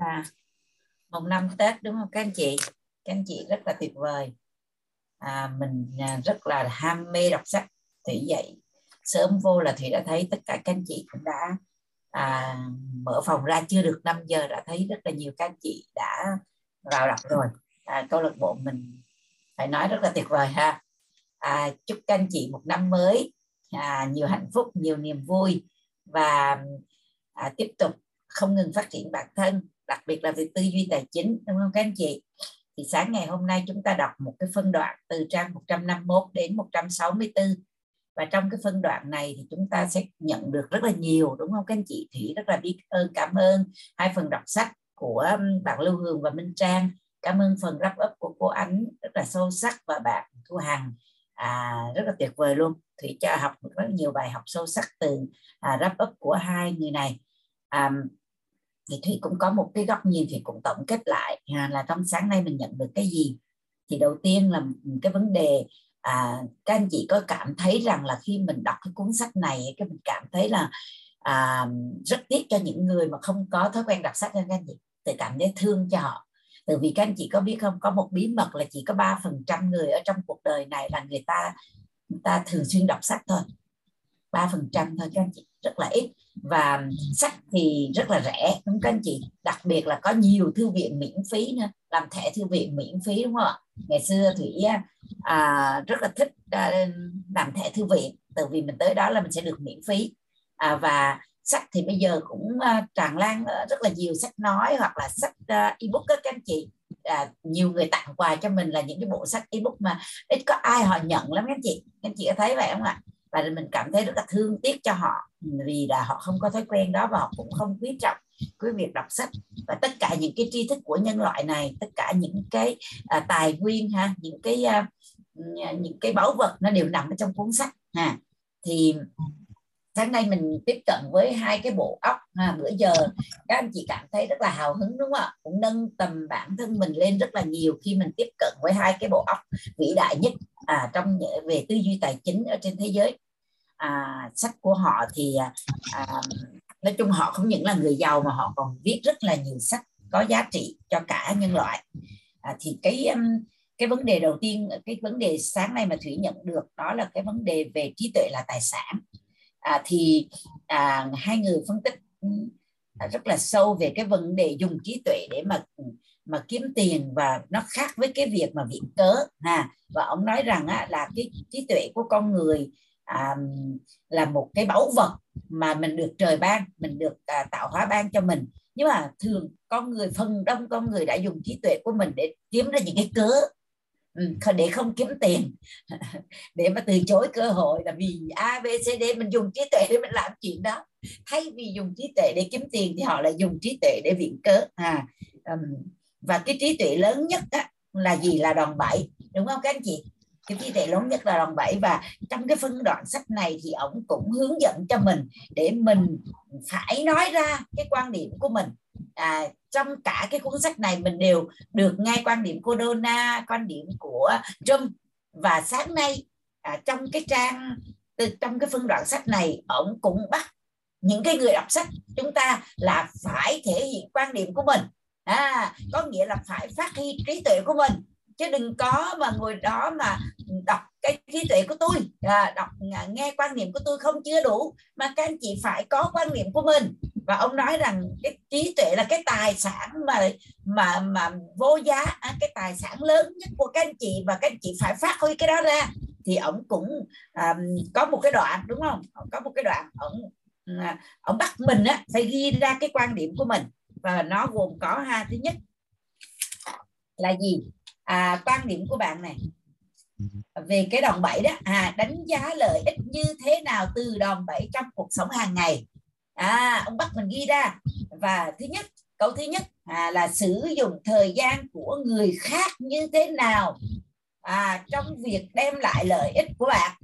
là một năm Tết đúng không các anh chị? Các anh chị rất là tuyệt vời. À, mình à, rất là ham mê đọc sách. Thủy dậy sớm vô là thủy đã thấy tất cả các anh chị cũng đã à, mở phòng ra. Chưa được 5 giờ đã thấy rất là nhiều các anh chị đã vào đọc rồi. À, câu lạc bộ mình phải nói rất là tuyệt vời ha. À, chúc các anh chị một năm mới à, nhiều hạnh phúc nhiều niềm vui và à, tiếp tục không ngừng phát triển bản thân đặc biệt là về tư duy tài chính đúng không các anh chị? Thì sáng ngày hôm nay chúng ta đọc một cái phân đoạn từ trang 151 đến 164 và trong cái phân đoạn này thì chúng ta sẽ nhận được rất là nhiều đúng không các anh chị? Thủy rất là biết ơn cảm ơn hai phần đọc sách của bạn Lưu Hương và Minh Trang. Cảm ơn phần wrap up của cô Ánh rất là sâu sắc. Và bạn Thu Hằng à, rất là tuyệt vời luôn. Thủy cho học được rất nhiều bài học sâu sắc từ à, wrap up của hai người này. À, thì Thủy cũng có một cái góc nhìn thì cũng tổng kết lại à, là trong sáng nay mình nhận được cái gì. Thì đầu tiên là cái vấn đề à, các anh chị có cảm thấy rằng là khi mình đọc cái cuốn sách này cái mình cảm thấy là à, rất tiếc cho những người mà không có thói quen đọc sách các anh chị tự cảm thấy thương cho họ. Từ vì các anh chị có biết không có một bí mật là chỉ có ba phần trăm người ở trong cuộc đời này là người ta người ta thường xuyên đọc sách thôi ba phần trăm thôi các anh chị rất là ít. Và sách thì rất là rẻ đúng các anh chị? Đặc biệt là có nhiều thư viện miễn phí nữa làm thẻ thư viện miễn phí đúng không ạ? Ngày xưa thủy à, rất là thích à, làm thẻ thư viện từ vì mình tới đó là mình sẽ được miễn phí. À, và sách thì bây giờ cũng à, tràn lan rất là nhiều sách nói hoặc là sách à, ebook các anh chị. À, nhiều người tặng quà cho mình là những cái bộ sách ebook mà ít có ai họ nhận lắm các anh chị. Các anh chị có thấy vậy không ạ? Và mình cảm thấy rất là thương tiếc cho họ vì là họ không có thói quen đó và họ cũng không quý trọng cái việc đọc sách. Và tất cả những cái tri thức của nhân loại này tất cả những cái à, tài nguyên ha những cái à, những cái báu vật nó đều nằm ở trong cuốn sách ha. Thì sáng nay mình tiếp cận với hai cái bộ óc à bữa giờ các anh chị cảm thấy rất là hào hứng đúng không ạ? Cũng nâng tầm bản thân mình lên rất là nhiều khi mình tiếp cận với hai cái bộ óc vĩ đại nhất à, trong về tư duy tài chính ở trên thế giới. À, sách của họ thì à, à, nói chung họ không những là người giàu mà họ còn viết rất là nhiều sách có giá trị cho cả nhân loại. À, thì cái um, cái vấn đề đầu tiên cái vấn đề sáng nay mà thủy nhận được đó là cái vấn đề về trí tuệ là tài sản à, thì à, hai người phân tích ừ, à, rất là sâu về cái vấn đề dùng trí tuệ để mà mà kiếm tiền và nó khác với cái việc mà viện cớ ha. Và ông nói rằng á, là cái trí tuệ của con người à, là một cái báu vật mà mình được trời ban mình được à, tạo hóa ban cho mình. Nhưng mà thường con người phần đông con người đã dùng trí tuệ của mình để kiếm ra những cái cớ để không kiếm tiền. Để mà từ chối cơ hội là vì a b c d mình dùng trí tuệ để mình làm chuyện đó. Thay vì dùng trí tuệ để kiếm tiền thì họ lại dùng trí tuệ để viện cớ. À và cái trí tuệ lớn nhất á, là gì? Là đòn bẩy đúng không các anh chị? Cái trí tuệ lớn nhất là đòn bẩy và trong cái phân đoạn sách này thì ông cũng hướng dẫn cho mình để mình phải nói ra cái quan điểm của mình à, trong cả cái cuốn sách này mình đều được nghe quan điểm của Donna quan điểm của Trump. Và sáng nay à, trong cái trang từ trong cái phân đoạn sách này ông cũng bắt những cái người đọc sách chúng ta là phải thể hiện quan điểm của mình. À, có nghĩa là phải phát huy trí tuệ của mình. Chứ đừng có mà ngồi đó mà đọc cái trí tuệ của tôi. À, đọc à, nghe quan niệm của tôi không chưa đủ mà các anh chị phải có quan niệm của mình và ông nói rằng cái trí tuệ là cái tài sản mà mà mà vô giá à, cái tài sản lớn nhất của các anh chị và các anh chị phải phát huy cái đó ra. Thì ông cũng um, có một cái đoạn đúng không? Có một cái đoạn ông à, ông bắt mình á phải ghi ra cái quan điểm của mình. Và nó gồm có ha thứ nhất là gì? À, quan điểm của bạn này. Về cái đòn bẩy đó à đánh giá lợi ích như thế nào từ đòn bẩy trong cuộc sống hàng ngày? À ông bắt mình ghi ra. Và thứ nhất câu thứ nhất à, là sử dụng thời gian của người khác như thế nào? À, trong việc đem lại lợi ích của bạn.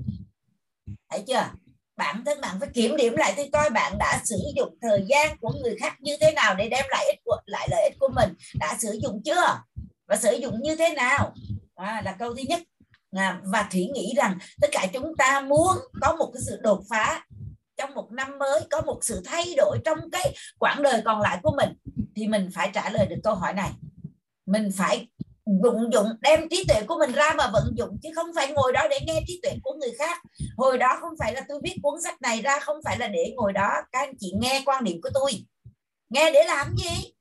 Thấy chưa? Bản thân bạn phải kiểm điểm lại thì coi bạn đã sử dụng thời gian của người khác như thế nào để đem lại ích của, lại lợi ích của mình. Đã sử dụng chưa? Và sử dụng như thế nào? À, là câu thứ nhất. À, và thủy nghĩ rằng tất cả chúng ta muốn có một cái sự đột phá trong một năm mới có một sự thay đổi trong cái quãng đời còn lại của mình, thì mình phải trả lời được câu hỏi này. Mình phải vận dụng, đem trí tuệ của mình ra mà vận dụng, chứ không phải ngồi đó để nghe trí tuệ của người khác. Hồi đó không phải là tôi viết cuốn sách này ra, không phải là để ngồi đó, các anh chị nghe quan điểm của tôi. Nghe để làm gì?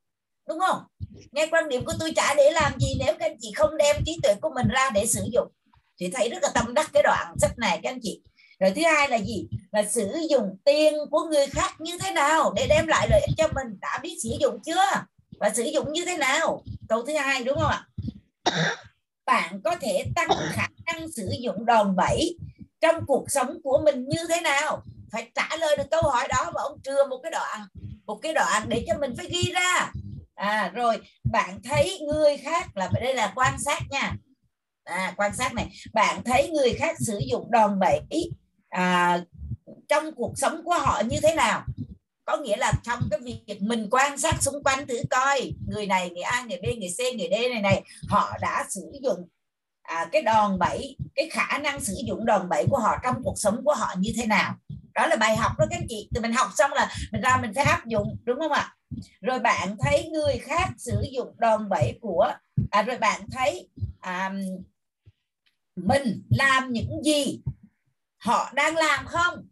Đúng không? Nghe quan điểm của tôi trả để làm gì nếu các anh chị không đem trí tuệ của mình ra để sử dụng. Thì thấy rất là tâm đắc cái đoạn sách này, các anh chị. Rồi thứ hai là gì? Là sử dụng tiền của người khác như thế nào để đem lại lợi ích cho mình đã biết sử dụng chưa? Và sử dụng như thế nào? Câu thứ hai đúng không ạ? Bạn có thể tăng khả năng sử dụng đòn bẩy trong cuộc sống của mình như thế nào? Phải trả lời được câu hỏi đó và ông trưa một cái đoạn một cái đoạn để cho mình phải ghi ra. À rồi bạn thấy người khác là đây là quan sát nha. À, quan sát này. Bạn thấy người khác sử dụng đòn bẩy à, trong cuộc sống của họ như thế nào? Có nghĩa là trong cái việc mình quan sát xung quanh thử coi người này người A người B người C người D này này họ đã sử dụng à, cái đòn bẩy cái khả năng sử dụng đòn bẩy của họ trong cuộc sống của họ như thế nào? Đó là bài học đó các anh chị. Từ mình học xong là mình ra mình phải áp dụng đúng không ạ? Rồi bạn thấy người khác sử dụng đòn bẩy của à, rồi bạn thấy à, mình làm những gì họ đang làm không?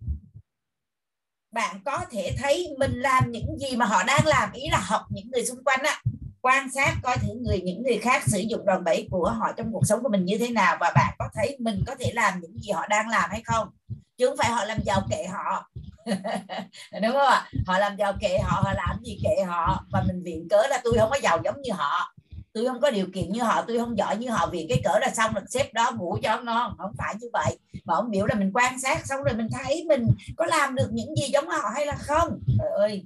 Bạn có thể thấy mình làm những gì mà họ đang làm, ý là học những người xung quanh á, quan sát coi thử người, những người khác sử dụng đòn bẩy của họ trong cuộc sống của mình như thế nào và bạn có thấy mình có thể làm những gì họ đang làm hay không? Chứ không phải họ làm giàu kệ họ. Đúng không ạ? Họ làm giàu kệ họ họ làm gì kệ họ và mình viện cớ là tôi không có giàu giống như họ tôi không có điều kiện như họ tôi không giỏi như họ vì cái cỡ là xong rồi xếp đó ngủ cho ngon. Không phải như vậy. Mà ông biểu là mình quan sát xong rồi mình thấy mình có làm được những gì giống họ hay là không? Trời ơi.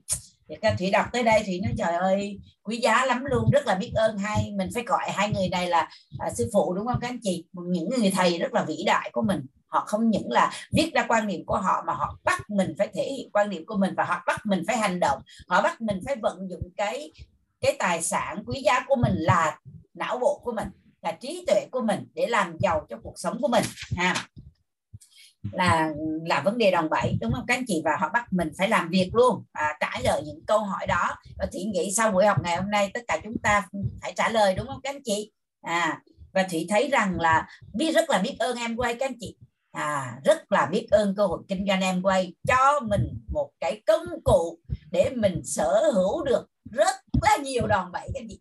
Thì các thủy đọc tới đây thì nó trời ơi quý giá lắm luôn. Rất là biết ơn hai mình phải gọi hai người này là à, sư phụ đúng không các anh chị? Những người thầy rất là vĩ đại của mình. Họ không những là viết ra quan niệm của họ mà họ bắt mình phải thể hiện quan niệm của mình và họ bắt mình phải hành động. Họ bắt mình phải vận dụng cái cái tài sản quý giá của mình là não bộ của mình là trí tuệ của mình để làm giàu cho cuộc sống của mình. Ha. Là là vấn đề đòn bẩy đúng không? Các anh chị và họ bắt mình phải làm việc luôn à, trả lời những câu hỏi đó. Và thủy nghĩ sau buổi học ngày hôm nay tất cả chúng ta phải trả lời đúng không các anh chị? À và thủy thấy rằng là biết rất là biết ơn em quay các anh chị à rất là biết ơn cơ hội kinh doanh em quay cho mình một cái công cụ để mình sở hữu được rất là nhiều đòn bẩy cái gì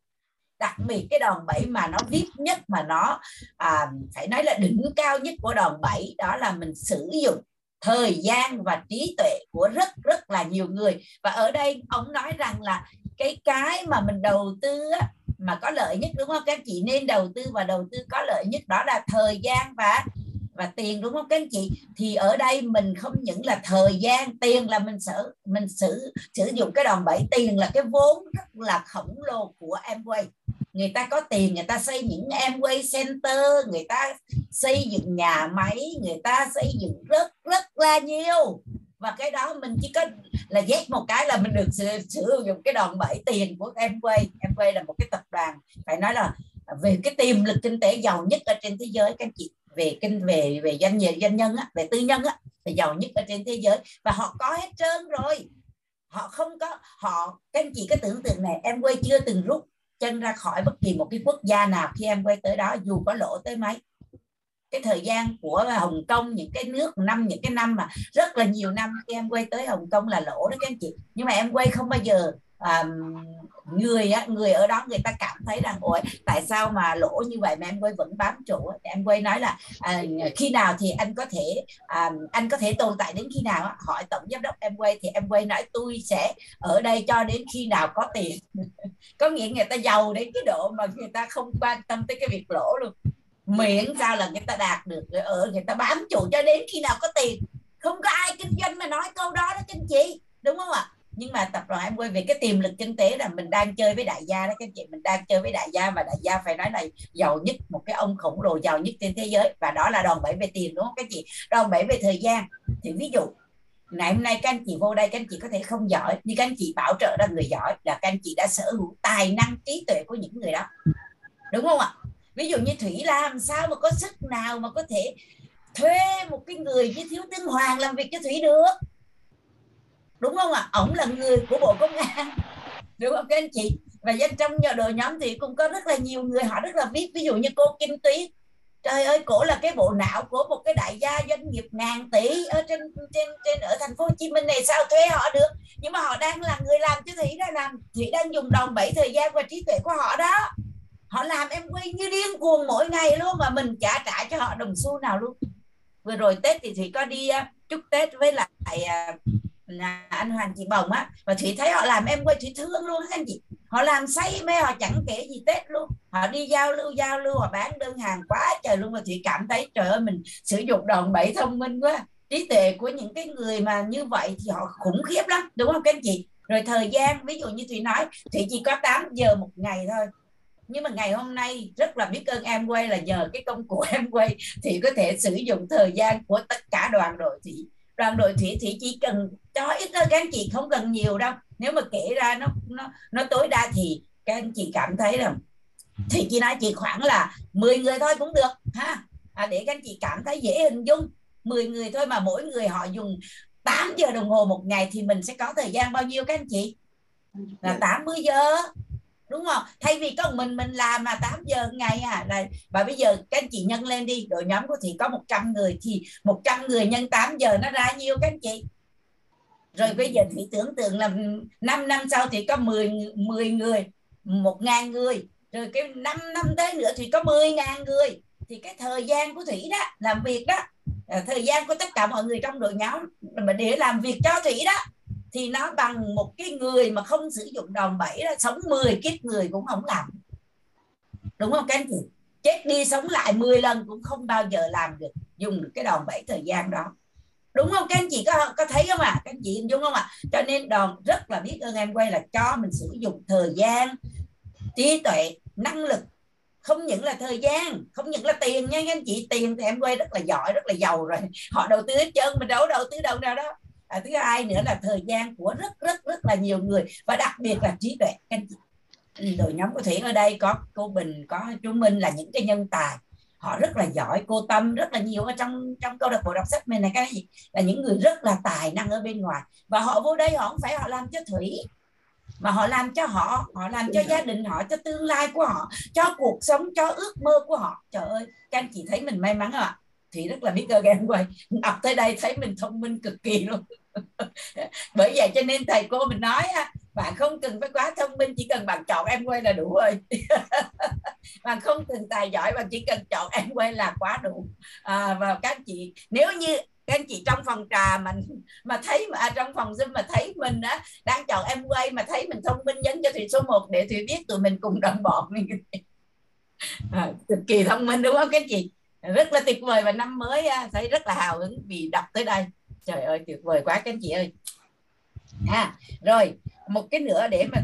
đặc biệt cái đòn bẩy mà nó viết nhất mà nó à, phải nói là đỉnh cao nhất của đòn bẩy đó là mình sử dụng thời gian và trí tuệ của rất rất là nhiều người. Và ở đây ông nói rằng là cái cái mà mình đầu tư á, mà có lợi nhất đúng không các chị? Nên đầu tư và đầu tư có lợi nhất đó là thời gian và và tiền đúng không các anh chị? Thì ở đây mình không những là thời gian tiền là mình sử mình sử sử dụng cái đòn bẩy tiền là cái vốn rất là khổng lồ của Amway. Người ta có tiền người ta xây những Amway Center người ta xây dựng nhà máy người ta xây dựng rất rất là nhiều. Và cái đó mình chỉ có là ghét một cái là mình được sử, sử dụng cái đòn bẩy tiền của Amway. Amway là một cái tập đoàn phải nói là à, về cái tiềm lực kinh tế giàu nhất ở trên thế giới các anh chị về kinh về về doanh nghiệp doanh nhân á, về tư nhân á, là giàu nhất ở trên thế giới. Và họ có hết trơn rồi. Họ không có họ các anh chị cái tưởng tượng này em quay chưa từng rút chân ra khỏi bất kỳ một cái quốc gia nào khi em quay tới đó dù có lỗ tới mấy. Cái thời gian của Hồng Kông những cái nước năm những cái năm mà rất là nhiều năm khi em quay tới Hồng Kông là lỗ đó các anh chị. Nhưng mà em quay không bao giờ à, người á, người ở đó người ta cảm thấy rằng ôi tại sao mà lỗ như vậy mà em quay vẫn bám trụ em quay nói là à, khi nào thì anh có thể à, anh có thể tồn tại đến khi nào hỏi tổng giám đốc em quay thì em quay nói tôi sẽ ở đây cho đến khi nào có tiền. Có nghĩa người ta giàu đến cái độ mà người ta không quan tâm tới cái việc lỗ luôn. Miễn sao là người ta đạt được ở người ta bám trụ cho đến khi nào có tiền. Không có ai kinh doanh mà nói câu đó đó anh chị. Đúng không ạ? Nhưng mà tập đoàn em quay về cái tiềm lực kinh tế là mình đang chơi với đại gia đó, các chị, mình đang chơi với đại gia và đại gia phải nói là giàu nhất, một cái ông khổng lồ giàu nhất trên thế giới. Và đó là đòn bẩy về tiền, đúng không các chị? Đòn bẩy về thời gian. Thì ví dụ, ngày hôm nay các anh chị vô đây, các anh chị có thể không giỏi, nhưng các anh chị bảo trợ ra người giỏi là các anh chị đã sở hữu tài năng, trí tuệ của những người đó. Đúng không ạ? Ví dụ như thủy làm sao mà có sức nào mà có thể thuê một cái người như thiếu tướng hoàng làm việc cho thủy được? Đúng không ạ? Ổng là người của bộ công an. Đúng không? Các anh chị? Và dân trong nhờ đội nhóm thì cũng có rất là nhiều người, họ rất là biết. Ví dụ như cô Kim Tuyết trời ơi, cổ là cái bộ não của một cái đại gia doanh nghiệp ngàn tỷ ở trên trên trên, ở thành phố Hồ Chí Minh này. Sao thuê họ được? Nhưng mà họ đang là người làm chứ thủy đang làm. Thủy đang dùng đòn bẩy thời gian và trí tuệ của họ đó. Họ làm em quay như điên cuồng mỗi ngày luôn mà mình trả trả cho họ đồng xu nào luôn. Vừa rồi tết thì thủy có đi à, chúc tết với lại à, là anh Hoàng chị Bồng á, và Thủy thấy họ làm em quay Thủy thương luôn anh chị. Họ làm say mê, họ chẳng kể gì Tết luôn. Họ đi giao lưu giao lưu, họ bán đơn hàng quá trời luôn. Và Thủy cảm thấy, trời ơi, mình sử dụng đòn bẩy thông minh quá. Trí tuệ của những cái người mà như vậy thì họ khủng khiếp lắm, đúng không các anh chị? Rồi thời gian, ví dụ như Thủy nói, Thủy chỉ có 8 giờ một ngày thôi. Nhưng mà ngày hôm nay rất là biết ơn em quay là nhờ cái công cụ em quay thì có thể sử dụng thời gian của tất cả đoàn đội thì đoàn đội thủy thì chỉ cần cho ít thôi các anh chị không cần nhiều đâu. Nếu mà kể ra nó nó nó tối đa thì các anh chị cảm thấy rằng thì chị nói chỉ khoảng là 10 người thôi cũng được ha. À, để các anh chị cảm thấy dễ hình dung. 10 người thôi mà mỗi người họ dùng 8 giờ đồng hồ một ngày thì mình sẽ có thời gian bao nhiêu các anh chị? Là 80 giờ đúng không? Thay vì có mình mình làm mà 8 giờ ngày à. Là và bây giờ các anh chị nhân lên đi đội nhóm của thì có 100 người thì 100 người nhân 8 giờ nó ra nhiêu các anh chị rồi bây giờ thì tưởng tượng là 5 năm sau thì có 10 10 người, một ngàn người. Rồi cái 5 năm tới nữa thì có 10 ngàn người. Thì cái thời gian của Thủy đó, làm việc đó à, thời gian của tất cả mọi người trong đội nhóm mà để làm việc cho Thủy đó, thì nó bằng một cái người mà không sử dụng đòn bẩy là sống 10 kiếp người cũng không làm. Đúng không các anh chị? Chết đi sống lại 10 lần cũng không bao giờ làm được, dùng được cái đòn bẩy thời gian đó đúng không? Các anh chị có có thấy không ạ? À? các anh chị hình dung không ạ? À? cho nên đòn rất là biết ơn em quay là cho mình sử dụng thời gian trí tuệ năng lực. Không những là thời gian không những là tiền nha các anh chị. Tiền thì em quay rất là giỏi rất là giàu rồi. Họ đầu tư hết trơn mình đâu đầu tư đâu nào đó. À, thứ hai nữa là thời gian của rất rất rất là nhiều người và đặc biệt là trí tuệ. Các anh chị. Ừ, đội nhóm của thủy ở đây có cô bình có chú minh là những cái nhân tài họ rất là giỏi, cô tâm rất là nhiều ở trong trong câu lạc bộ đọc sách mình này, cái gì, là những người rất là tài năng ở bên ngoài. Và họ vô đây họ không phải họ làm cho thủy, mà họ làm cho họ họ làm cho gia đình họ, cho tương lai của họ, cho cuộc sống, cho ước mơ của họ. Trời ơi, các anh chị thấy mình may mắn không ạ? Thì rất là biết ơn em quay đọc tới đây thấy mình thông minh cực kỳ luôn. Bởi vậy cho nên thầy cô mình nói bạn không cần phải quá thông minh chỉ cần bạn chọn em quay là đủ rồi. Bạn không cần tài giỏi bạn chỉ cần chọn em quay là quá đủ. À, và các chị nếu như các anh chị trong phòng trà mà mà thấy mà à, trong phòng zoom mà thấy mình á đang chọn em quay mà thấy mình thông minh nhấn cho thủy số 1 để thủy biết tụi mình cùng đồng bọn à, cực kỳ thông minh đúng không các chị? Rất là tuyệt vời và năm mới thấy rất là hào hứng vì đọc tới đây. Trời ơi tuyệt vời quá các anh chị ơi. À rồi một cái nữa để mà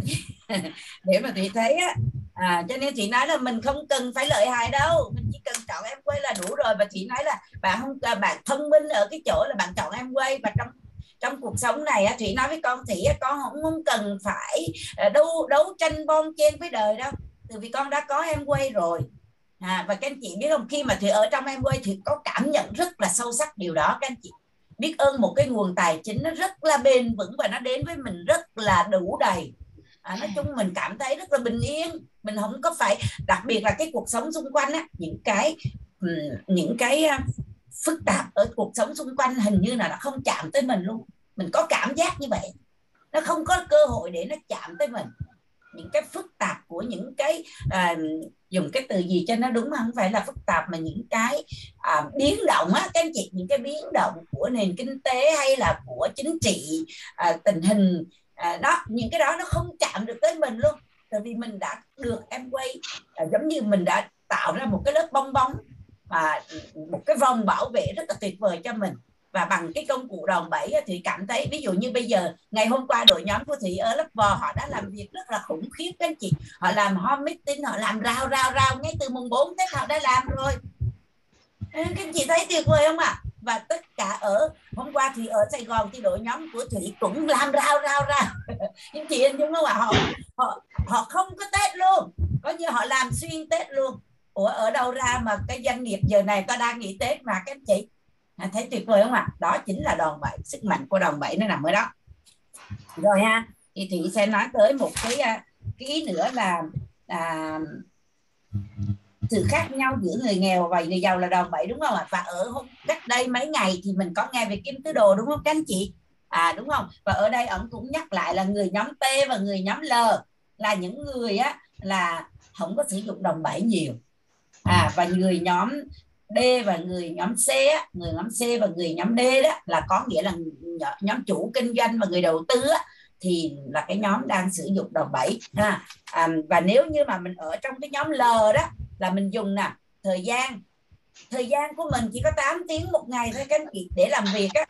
để mà chị thấy á. À, cho nên chị nói là mình không cần phải lợi hại đâu. Mình chỉ cần chọn em quay là đủ rồi. Và chị nói là bạn không à, bạn thông minh ở cái chỗ là bạn chọn em quay và trong trong cuộc sống này á chị nói với con thì con không, không cần phải à, đấu đấu tranh bon chen với đời đâu. Từ vì con đã có em quay rồi. À, và các anh chị biết không? Khi mà thì ở trong em quay thì có cảm nhận rất là sâu sắc điều đó các anh chị biết ơn một cái nguồn tài chính nó rất là bền vững và nó đến với mình rất là đủ đầy. À, nói chung mình cảm thấy rất là bình yên. Mình không có phải đặc biệt là cái cuộc sống xung quanh á những cái những cái phức tạp ở cuộc sống xung quanh hình như là nó không chạm tới mình luôn. Mình có cảm giác như vậy. Nó không có cơ hội để nó chạm tới mình những cái phức tạp của những cái à, dùng cái từ gì cho nó đúng không phải là phức tạp mà những cái à, biến động á các anh chị những cái biến động của nền kinh tế hay là của chính trị à, tình hình à, đó những cái đó nó không chạm được tới mình luôn. Tại vì mình đã được em quay à, giống như mình đã tạo ra một cái lớp bong bóng và một cái vòng bảo vệ rất là tuyệt vời cho mình và bằng cái công cụ đòn bẩy thì cảm thấy, ví dụ như bây giờ, ngày hôm qua đội nhóm của thị ở lớp vò, họ đã làm việc rất là khủng khiếp các anh chị. Họ làm home meeting, họ làm rao rao rao ngay từ mùng 4 Tết họ đã làm rồi. Các anh chị thấy tuyệt vời không ạ? À? và tất cả ở, hôm qua thì ở Sài Gòn thì đội nhóm của Thủy cũng làm rao rao rao. Nhưng chị anh đúng không ạ? Họ họ họ không có Tết luôn. Có như họ làm xuyên Tết luôn. Ủa, ở đâu ra mà cái doanh nghiệp giờ này ta đang nghỉ Tết mà, các anh chị? À, thấy tuyệt vời không ạ? Đó chính là đòn bẩy sức mạnh của đòn bẩy nó nằm ở đó. Rồi ha thì thủy sẽ nói tới một cái à, cái ý nữa là à, sự khác nhau giữa người nghèo và người giàu là đòn bẩy đúng không ạ? Và ở hôm cách đây mấy ngày thì mình có nghe về kim tứ đồ đúng không các anh chị? À đúng không? Và ở đây ông cũng nhắc lại là người nhóm T và người nhóm L là những người á là không có sử dụng đòn bẩy nhiều. À và người nhóm D và người nhóm C á, người nhóm C và người nhóm D đó là có nghĩa là nhóm chủ kinh doanh và người đầu tư á, thì là cái nhóm đang sử dụng đồng bẩy ha. À, và nếu như mà mình ở trong cái nhóm L đó là mình dùng nè thời gian. Thời gian của mình chỉ có 8 tiếng một ngày thôi các anh chị để làm việc á.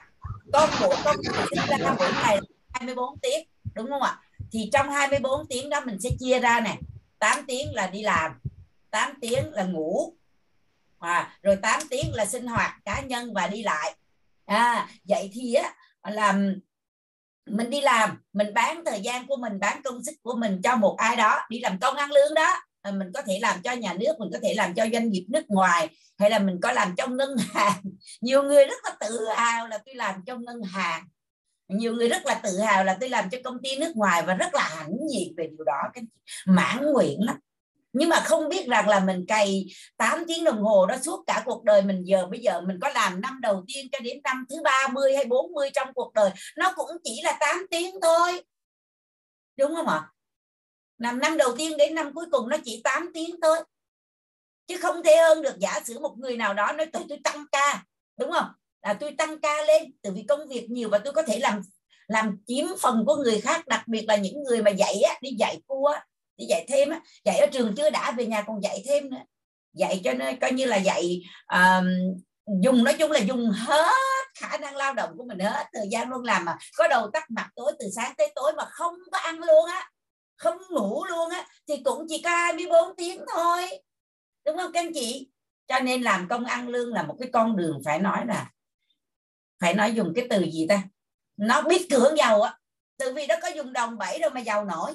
Con của con sinh ra mỗi ngày 24 tiếng đúng không ạ? Thì trong 24 tiếng đó mình sẽ chia ra nè 8 tiếng là đi làm 8 tiếng là ngủ à, rồi 8 tiếng là sinh hoạt cá nhân và đi lại. À, vậy thì á làm mình đi làm mình bán thời gian của mình bán công sức của mình cho một ai đó đi làm công ăn lương đó. À, mình có thể làm cho nhà nước mình có thể làm cho doanh nghiệp nước ngoài hay là mình có làm trong ngân hàng. Nhiều người rất là tự hào là tôi làm trong ngân hàng. Nhiều người rất là tự hào là tôi làm cho công ty nước ngoài và rất là hãnh diện về điều đó. Cái mãn nguyện lắm nhưng mà không biết rằng là mình cày 8 tiếng đồng hồ đó suốt cả cuộc đời mình. Giờ bây giờ mình có làm năm đầu tiên cho đến năm thứ 30 hay 40 trong cuộc đời. Nó cũng chỉ là 8 tiếng thôi. Đúng không ạ? Làm năm đầu tiên đến năm cuối cùng nó chỉ 8 tiếng thôi. Chứ không thể hơn được. Giả sử một người nào đó nói tôi tôi tăng ca. Đúng không? Là tôi tăng ca lên. Từ vì công việc nhiều và tôi có thể làm làm chiếm phần của người khác. Đặc biệt là những người mà dạy á, đi dạy cua đi dạy thêm á dạy ở trường chưa đã về nhà còn dạy thêm nữa. Dạy cho nên coi như là dạy um, dùng nói chung là dùng hết khả năng lao động của mình hết thời gian luôn làm mà. Có đầu tắt mặt tối từ sáng tới tối mà không có ăn luôn á không ngủ luôn á thì cũng chỉ có 24 tiếng thôi. Đúng không các anh chị? Cho nên làm công ăn lương là một cái con đường phải nói là phải nói dùng cái từ gì ta? Nó biết cưỡng giàu á. Từ vì nó có dùng đồng bảy đâu mà giàu nổi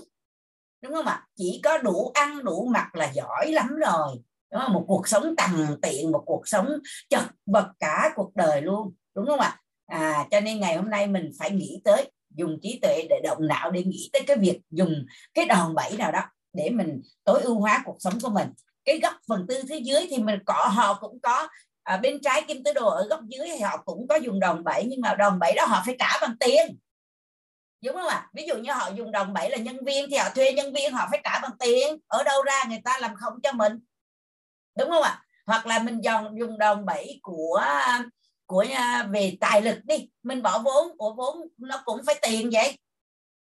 đúng không ạ? Chỉ có đủ ăn đủ mặc là giỏi lắm rồi. Đúng không? một cuộc sống tầm tiện một cuộc sống chật vật cả cuộc đời luôn. Đúng không ạ? À cho nên ngày hôm nay mình phải nghĩ tới dùng trí tuệ để động não để nghĩ tới cái việc dùng cái đòn bẩy nào đó để mình tối ưu hóa cuộc sống của mình. Cái góc phần tư phía dưới thì mình có họ cũng có. À, bên trái kim tứ đồ ở góc dưới thì họ cũng có dùng đòn bẩy nhưng mà đòn bẩy đó họ phải trả bằng tiền đúng không ạ? Ví dụ như họ dùng đòn bẩy là nhân viên thì họ thuê nhân viên, họ phải trả bằng tiền. Ở đâu ra người ta làm không cho mình? Đúng không ạ? Hoặc là mình dùng dùng đòn bẩy của của à, về tài lực đi. Mình bỏ vốn của vốn nó cũng phải tiền vậy.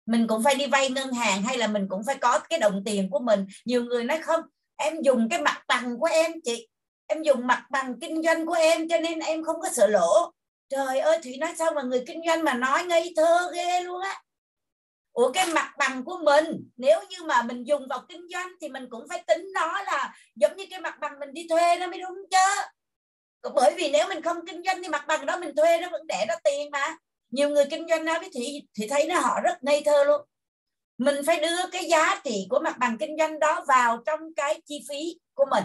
Mình cũng phải đi vay ngân hàng hay là mình cũng phải có cái đồng tiền của mình? Nhiều người nói không, em dùng cái mặt bằng của em chị. Em dùng mặt bằng kinh doanh của em cho nên em không có sợ lỗ trời ơi, thủy nói sao mà người kinh doanh mà nói ngây thơ ghê luôn á. Ủa, cái mặt bằng của mình, nếu như mà mình dùng vào kinh doanh thì mình cũng phải tính nó là giống như cái mặt bằng mình đi thuê nó mới đúng chứ. Bởi vì nếu mình không kinh doanh thì mặt bằng đó mình thuê nó vẫn để ra tiền mà. Nhiều người kinh doanh nói với thủy thì thấy nó họ rất ngây thơ luôn. Mình phải đưa cái giá trị của mặt bằng kinh doanh đó vào trong cái chi phí của mình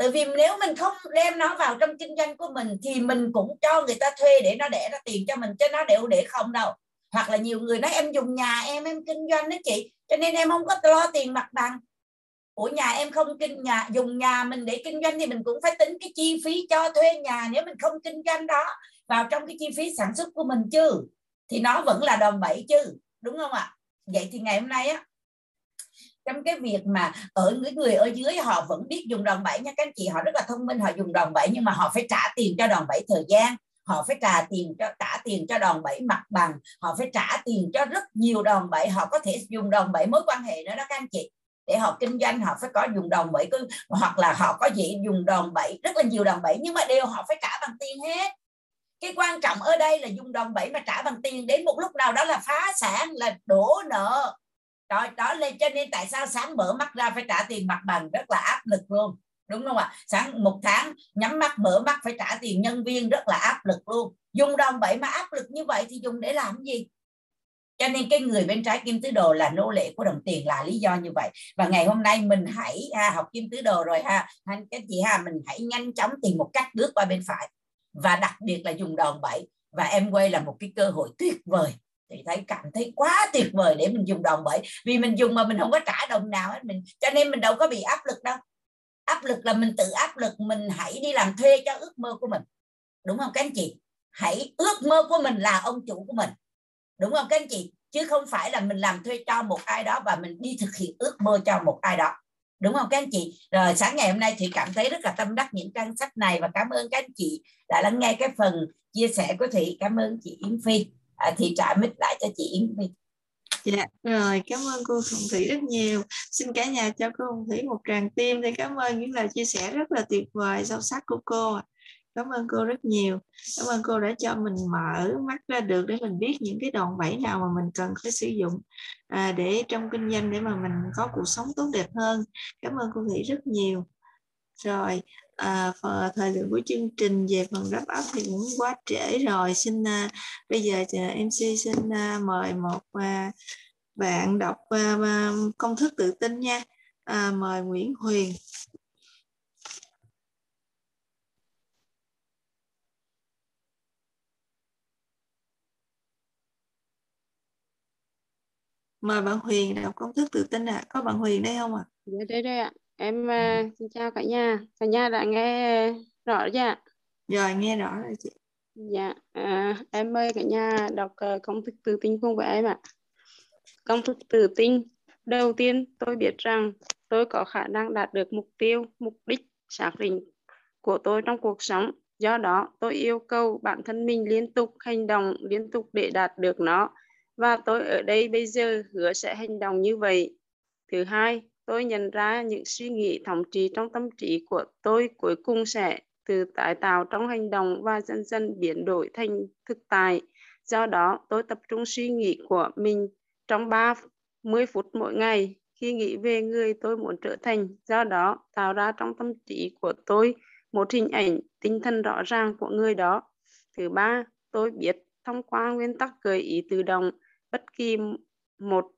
tại vì nếu mình không đem nó vào trong kinh doanh của mình thì mình cũng cho người ta thuê để nó để ra tiền cho mình, chứ nó đều để không đâu. Hoặc là nhiều người nói em dùng nhà em em kinh doanh đó chị, cho nên em không có lo tiền mặt bằng. Của nhà em không kinh, nhà, dùng nhà mình để kinh doanh thì mình cũng phải tính cái chi phí cho thuê nhà nếu mình không kinh doanh đó vào trong cái chi phí sản xuất của mình chứ. Thì nó vẫn là đòn bẩy chứ, đúng không ạ? Vậy thì ngày hôm nay á trong cái việc mà ở những người ở dưới họ vẫn biết dùng đòn bẩy nha, các anh chị, họ rất là thông minh, họ dùng đòn bẩy nhưng mà họ phải trả tiền cho đòn bẩy thời gian, họ phải trả tiền cho, trả tiền cho đòn bẩy mặt bằng, họ phải trả tiền cho rất nhiều đòn bẩy, họ có thể dùng đòn bẩy mối quan hệ nữa đó các anh chị. Để họ kinh doanh, họ phải có dùng đòn bẩy hoặc là họ có gì dùng đòn bẩy, rất là nhiều đòn bẩy nhưng mà đều họ phải trả bằng tiền hết. Cái quan trọng ở đây là dùng đòn bẩy mà trả bằng tiền đến một lúc nào đó là phá sản, là đổ nợ rồi đó lên cho nên tại sao sáng mở mắt ra phải trả tiền mặt bằng? Rất là áp lực luôn. Đúng không ạ? Sáng một tháng nhắm mắt mở mắt phải trả tiền nhân viên rất là áp lực luôn. Dùng đòn bẩy mà áp lực như vậy thì dùng để làm gì? Cho nên cái người bên trái kim tứ đồ là nô lệ của đồng tiền là lý do như vậy. Và ngày hôm nay mình hãy ha, học kim tứ đồ rồi ha. Anh các chị ha mình hãy nhanh chóng tìm một cách bước qua bên phải. Và đặc biệt là dùng đòn bẩy. Và em quay là một cái cơ hội tuyệt vời thì thấy cảm thấy quá tuyệt vời để mình dùng đồng bởi vì mình dùng mà mình không có trả đồng nào hết mình. Cho nên mình đâu có bị áp lực đâu. Áp lực là mình tự áp lực, mình hãy đi làm thuê cho ước mơ của mình. Đúng không các anh chị? Hãy ước mơ của mình là ông chủ của mình. Đúng không các anh chị? Chứ không phải là mình làm thuê cho một ai đó và mình đi thực hiện ước mơ cho một ai đó. Đúng không các anh chị? Rồi sáng ngày hôm nay thì cảm thấy rất là tâm đắc những trang sách này và cảm ơn các anh chị đã lắng nghe cái phần chia sẻ của thị cảm ơn chị Yến Phi à, thì trả mic lại cho chị Yến Vy Dạ, rồi cảm ơn cô Hồng Thủy rất nhiều. Xin cả nhà cho cô Hồng Thủy một tràng tim để cảm ơn những lời chia sẻ rất là tuyệt vời, sâu sắc của cô. Cảm ơn cô rất nhiều. Cảm ơn cô đã cho mình mở mắt ra được để mình biết những cái đòn bẩy nào mà mình cần phải sử dụng à, để trong kinh doanh để mà mình có cuộc sống tốt đẹp hơn. Cảm ơn cô Thủy rất nhiều. Rồi, à, thời lượng của chương trình về phần wrap up thì cũng quá trễ rồi xin à, bây giờ à, mc xin à, mời một à, bạn đọc à, à, công thức tự tin nha à, mời nguyễn huyền mời bạn Huyền đọc công thức tự tin ạ à. có bạn Huyền đây không ạ à? dạ đây đây ạ Em uh, xin chào cả nhà. Cả nhà đã nghe rõ chưa ạ? Rồi, nghe rõ rồi chị. Dạ, à, em mời cả nhà đọc uh, công thức tự tin cùng với em ạ. Công thức tự tin. Đầu tiên, tôi biết rằng tôi có khả năng đạt được mục tiêu, mục đích xác định của tôi trong cuộc sống. Do đó, tôi yêu cầu bản thân mình liên tục hành động, liên tục để đạt được nó. Và tôi ở đây bây giờ hứa sẽ hành động như vậy. Thứ hai, tôi nhận ra những suy nghĩ thống trị trong tâm trí của tôi cuối cùng sẽ từ tái tạo trong hành động và dần dần biến đổi thành thực tại. Do đó, tôi tập trung suy nghĩ của mình trong 30 phút mỗi ngày khi nghĩ về người tôi muốn trở thành. Do đó, tạo ra trong tâm trí của tôi một hình ảnh tinh thần rõ ràng của người đó. Thứ ba, tôi biết thông qua nguyên tắc gợi ý tự động bất kỳ một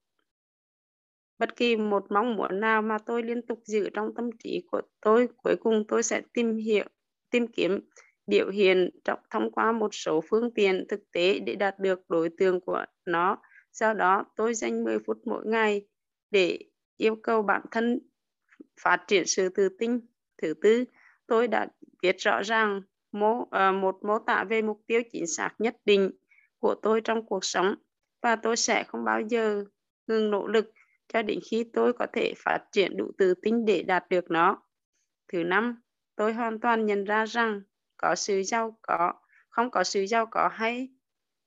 bất kỳ một mong muốn nào mà tôi liên tục giữ trong tâm trí của tôi cuối cùng tôi sẽ tìm hiểu tìm kiếm biểu hiện trong thông qua một số phương tiện thực tế để đạt được đối tượng của nó. Sau đó tôi dành 10 phút mỗi ngày để yêu cầu bản thân phát triển sự tự tin. Thứ tư tôi đã viết rõ ràng mô, uh, một mô tả về mục tiêu chính xác nhất định của tôi trong cuộc sống và tôi sẽ không bao giờ ngừng nỗ lực cho đến khi tôi có thể phát triển đủ tự tin để đạt được nó. Thứ năm, tôi hoàn toàn nhận ra rằng có sự giàu có, không có sự giàu có hay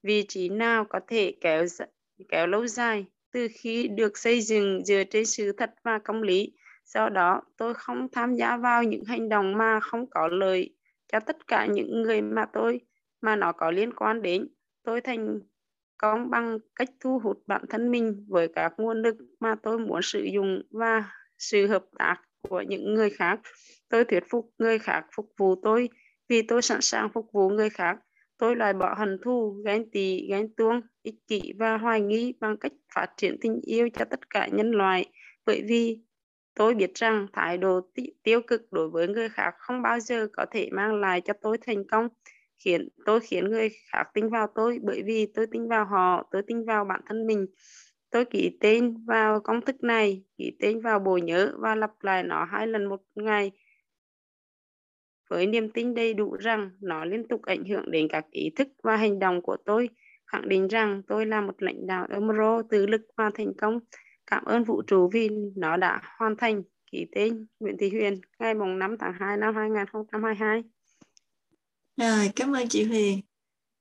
vị trí nào có thể kéo kéo lâu dài từ khi được xây dựng dựa trên sự thật và công lý. Do đó, tôi không tham gia vào những hành động mà không có lợi cho tất cả những người mà tôi mà nó có liên quan đến. Tôi thành công bằng cách thu hút bản thân mình với các nguồn lực mà tôi muốn sử dụng và sự hợp tác của những người khác. Tôi thuyết phục người khác phục vụ tôi vì tôi sẵn sàng phục vụ người khác. Tôi loại bỏ hận thù, ghen tị, ghen tuông, ích kỷ và hoài nghi bằng cách phát triển tình yêu cho tất cả nhân loại. Bởi vì tôi biết rằng thái độ tiêu cực đối với người khác không bao giờ có thể mang lại cho tôi thành công khiến, tôi khiến người khác tin vào tôi bởi vì tôi tin vào họ, tôi tin vào bản thân mình. Tôi ký tên vào công thức này, ký tên vào bộ nhớ và lặp lại nó hai lần một ngày với niềm tin đầy đủ rằng nó liên tục ảnh hưởng đến các ý thức và hành động của tôi. Khẳng định rằng tôi là một lãnh đạo Emerald tự lực và thành công. Cảm ơn vũ trụ vì nó đã hoàn thành. Ký tên Nguyễn Thị Huyền, ngày 5 tháng 2 năm 2022 rồi cảm ơn chị Huyền.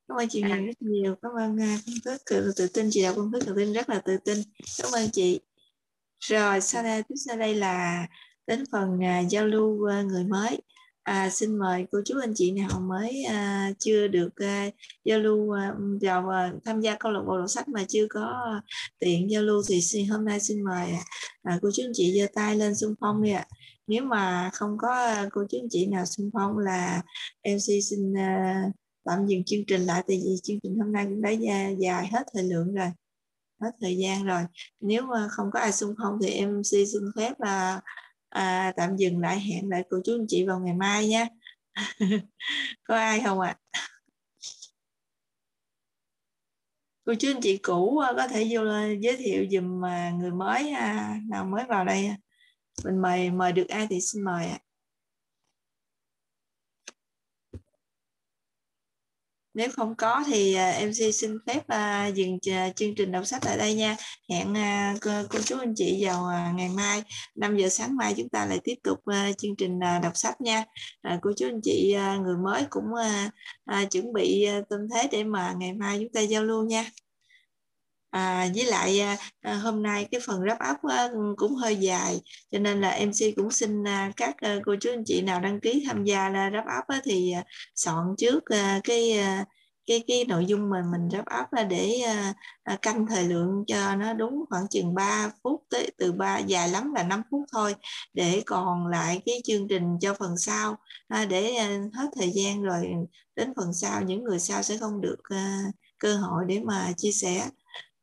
Cảm ơn chị Huyền à. rất nhiều. Cảm ơn uh, công thức tự, tự tin chị đọc công thức tự tin rất là tự tin. Cảm ơn chị. Rồi sau đây tiếp sau đây là đến phần uh, giao lưu uh, người mới. À, xin mời cô chú anh chị nào mới à, chưa được à, giao lưu à, vào à, tham gia câu lạc bộ đọc sách mà chưa có à, tiện giao lưu thì xin, hôm nay xin mời à, cô chú anh chị giơ tay lên xung phong đi ạ nếu mà không có ờ, cô chú anh chị nào xung phong là MC xin uh, tạm dừng chương trình lại tại vì chương trình hôm nay cũng đã dài hết thời lượng rồi hết thời gian rồi. Nếu mà không có ai xung phong thì em xin phép là à, tạm dừng lại hẹn lại cô chú anh chị vào ngày mai nha có ai không ạ? À? cô chú anh chị cũ ờ, có thể vô giới thiệu dùm người mới à, nào mới vào đây mình mời mời được ai thì xin mời ạ. Nếu không có thì à, MC xin phép à, dừng à, chương trình đọc sách tại đây nha. Hẹn cô, chú anh chị vào ngày mai 5 giờ sáng mai chúng ta lại tiếp tục chương trình đọc sách nha. Cô chú anh chị người mới cũng chuẩn bị tâm thế để mà ngày mai chúng ta giao lưu nha à, với lại à, à, hôm nay cái phần wrap up á, cũng hơi dài cho nên là MC cũng xin à, các à, cô chú anh chị nào đăng ký tham gia là wrap up á, thì à, soạn trước à, cái à, cái cái nội dung mà mình wrap up là để à, à, canh thời lượng cho nó đúng khoảng chừng 3 phút tới từ 3 dài lắm là 5 phút thôi để còn lại cái chương trình cho phần sau à, để à, hết thời gian rồi đến phần sau những người sau sẽ không được à, cơ hội để mà chia sẻ.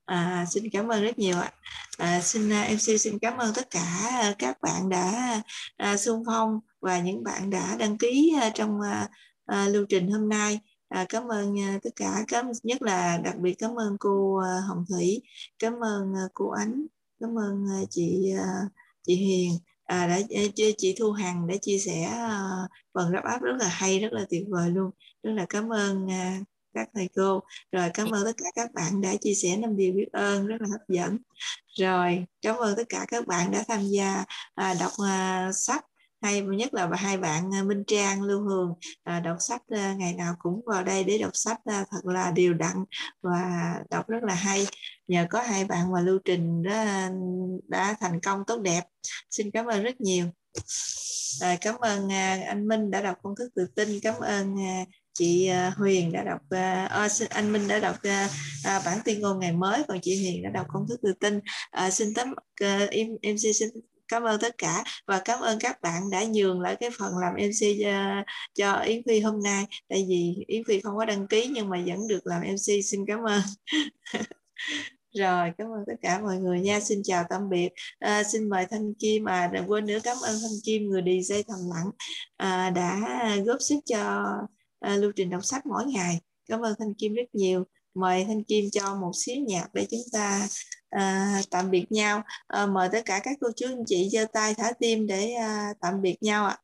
À, xin cảm ơn rất nhiều ạ. À, xin à, MC xin cảm ơn tất cả à, các bạn đã à, xung phong và những bạn đã đăng ký à, trong à, à, lưu trình hôm nay. À, cảm ơn à, tất cả cảm nhất là đặc biệt cảm ơn cô à, Hồng Thủy, cảm ơn à, cô Ánh, cảm ơn à, chị à, chị Hiền à, đã chị Thu Hằng đã chia sẻ à, phần wrap áp rất là hay rất là tuyệt vời luôn rất là cảm ơn à, các thầy cô. Rồi cảm ơn tất cả các bạn đã chia sẻ năm điều biết ơn rất là hấp dẫn. Rồi cảm ơn tất cả các bạn đã tham gia à, đọc à, sách. Hay nhất là hai bạn à, Minh Trang Lưu Hường à, đọc sách à, ngày nào cũng vào đây để đọc sách thật là đều đặn và đọc rất là hay. Nhờ có hai bạn và lưu trình đó đã thành công tốt đẹp. Xin cảm ơn rất nhiều. Cảm ơn anh Minh đã đọc công thức tự tin. Cảm ơn chị à, Huyền đã đọc uh, anh Minh đã đọc uh, bản tuyên ngôn ngày mới còn chị Huyền đã đọc công thức tự tin. Uh, xin tấm uh, em MC xin cảm ơn tất cả và cảm ơn các bạn đã nhường lại cái phần làm MC cho, cho Yến Phi hôm nay. Tại vì Yến Phi không có đăng ký nhưng mà vẫn được làm MC xin cảm ơn. Rồi cảm ơn tất cả mọi người nha. Xin chào tạm biệt. À, xin mời thanh kim mà đừng quên nữa cảm ơn thanh kim người đi dây thầm lặng à, đã góp sức cho À, lưu trình đọc sách mỗi ngày. Cảm ơn thanh kim rất nhiều. Mời thanh kim cho một xíu nhạc để chúng ta à, tạm biệt nhau. À, mời tất cả các cô chú anh chị giơ tay thả tim để à, tạm biệt nhau ạ.